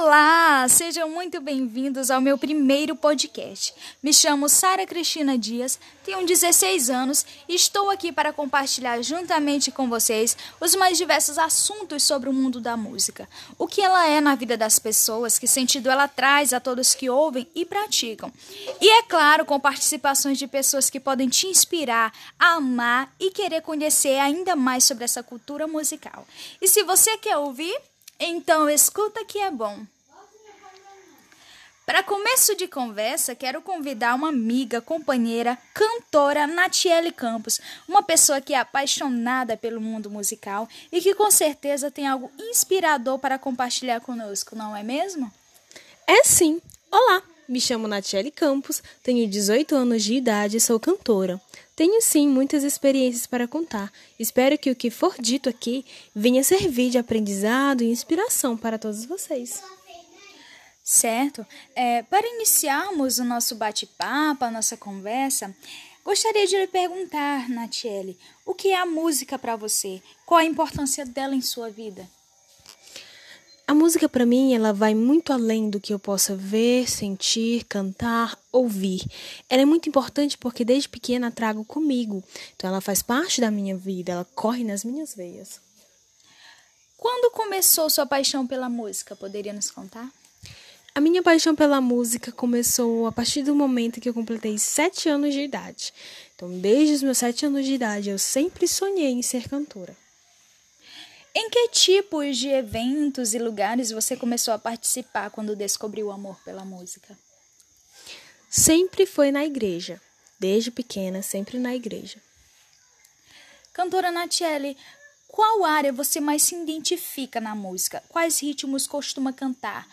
Olá, sejam muito bem-vindos ao meu primeiro podcast. Me chamo Sara Cristina Dias, tenho 16 anos e estou aqui para compartilhar juntamente com vocês os mais diversos assuntos sobre o mundo da música. O que ela é na vida das pessoas, que sentido ela traz a todos que ouvem e praticam. E é claro, com participações de pessoas que podem te inspirar amar e querer conhecer ainda mais sobre essa cultura musical. E se você quer ouvir, então, escuta que é bom. Para começo de conversa, quero convidar uma amiga, companheira, cantora, Natiele Campos, uma pessoa que é apaixonada pelo mundo musical e que com certeza tem algo inspirador para compartilhar conosco, não é mesmo? É sim. Olá, me chamo Natiele Campos, tenho 18 anos de idade e sou cantora. Tenho sim muitas experiências para contar. Espero que o que for dito aqui venha servir de aprendizado e inspiração para todos vocês. Certo. É, para iniciarmos o nosso bate-papo, a nossa conversa, gostaria de lhe perguntar, Natiele, o que é a música para você? Qual a importância dela em sua vida? A música para mim, ela vai muito além do que eu possa ver, sentir, cantar, ouvir. Ela é muito importante porque desde pequena trago comigo. Então ela faz parte da minha vida, ela corre nas minhas veias. Quando começou sua paixão pela música? Poderia nos contar? A minha paixão pela música começou a partir do momento que eu completei sete anos de idade. Então, desde os meus sete anos de idade, eu sempre sonhei em ser cantora. Em que tipos de eventos e lugares você começou a participar quando descobriu o amor pela música? Sempre foi na igreja. Desde pequena, sempre na igreja. Cantora Natiele, qual área você mais se identifica na música? Quais ritmos costuma cantar?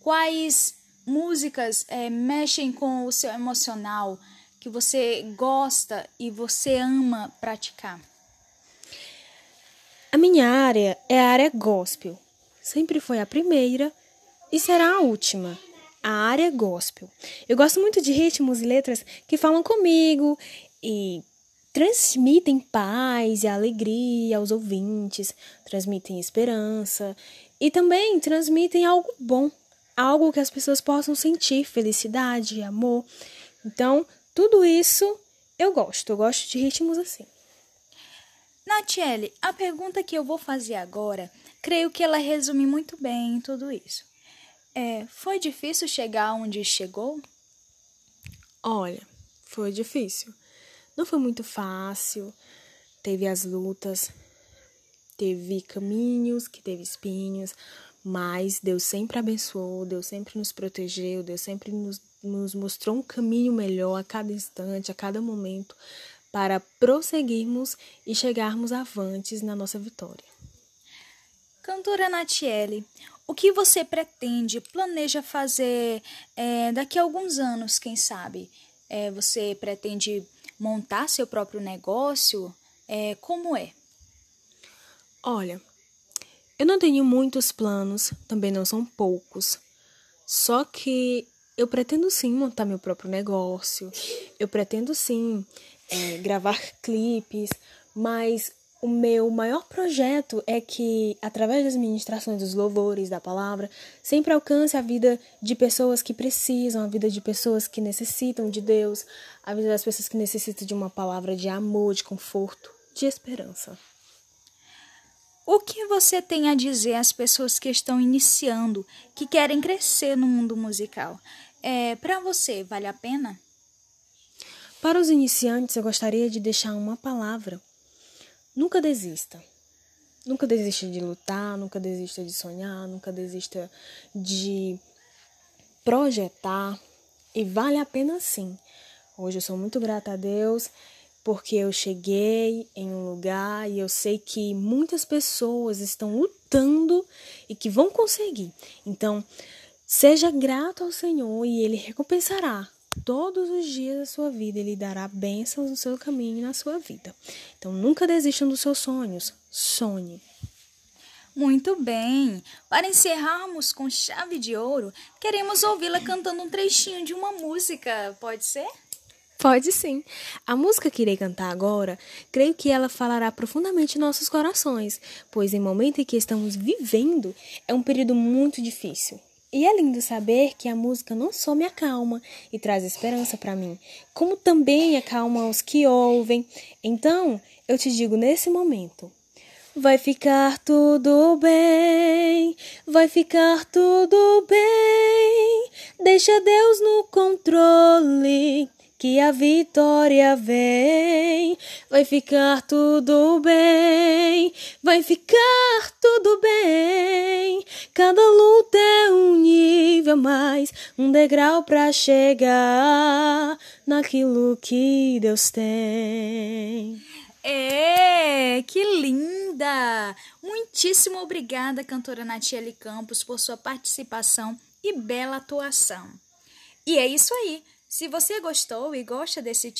Quais músicas é, mexem com o seu emocional que você gosta e você ama praticar? A minha área é a área gospel. Sempre foi a primeira e será a última. A área gospel. Eu gosto muito de ritmos e letras que falam comigo e transmitem paz e alegria aos ouvintes, transmitem esperança e também transmitem algo bom, algo que as pessoas possam sentir, felicidade, amor. Então, tudo isso eu gosto, eu gosto de ritmos assim. Natiele, a pergunta que eu vou fazer agora, creio que ela resume muito bem tudo isso. É, foi difícil chegar onde chegou? Olha, foi difícil. Não foi muito fácil. Teve as lutas, teve caminhos que teve espinhos, mas Deus sempre abençoou, Deus sempre nos protegeu, Deus sempre nos, nos mostrou um caminho melhor a cada instante, a cada momento, para prosseguirmos e chegarmos avantes na nossa vitória. Cantora Natiele, o que você pretende, planeja fazer é, daqui a alguns anos, quem sabe? É, você pretende montar seu próprio negócio? É, como é? Olha, eu não tenho muitos planos, também não são poucos. Só que eu pretendo sim montar meu próprio negócio. Eu pretendo sim é, gravar clipes, mas o meu maior projeto é que, através das ministrações dos louvores, da palavra, sempre alcance a vida de pessoas que precisam, a vida de pessoas que necessitam de Deus, a vida das pessoas que necessitam de uma palavra de amor, de conforto, de esperança. O que você tem a dizer às pessoas que estão iniciando, que querem crescer no mundo musical? É, Para você, vale a pena? Para os iniciantes, eu gostaria de deixar uma palavra. Nunca desista. Nunca desista de lutar, nunca desista de sonhar, nunca desista de projetar. E vale a pena sim. Hoje eu sou muito grata a Deus porque eu cheguei em um lugar e eu sei que muitas pessoas estão lutando e que vão conseguir. Então, seja grato ao Senhor e Ele recompensará todos os dias da sua vida ele dará bênçãos no seu caminho e na sua vida. Então nunca desistam dos seus sonhos. Sonhe. Muito bem! Para encerrarmos com chave de ouro, queremos ouvi-la cantando um trechinho de uma música, pode ser? Pode sim. A música que irei cantar agora, creio que ela falará profundamente em nossos corações, pois em momento em que estamos vivendo é um período muito difícil. E é lindo saber que a música não só me acalma e traz esperança para mim, como também acalma os que ouvem. Então, eu te digo nesse momento: vai ficar tudo bem, vai ficar tudo bem. Deixa Deus no controle que a vitória vem. Vai ficar tudo bem, vai ficar tudo bem. Cada luta é um mais, um degrau para chegar naquilo que Deus tem. É, que linda! Muitíssimo obrigada, cantora Natiele Campos, por sua participação e bela atuação. E é isso aí. Se você gostou e gosta desse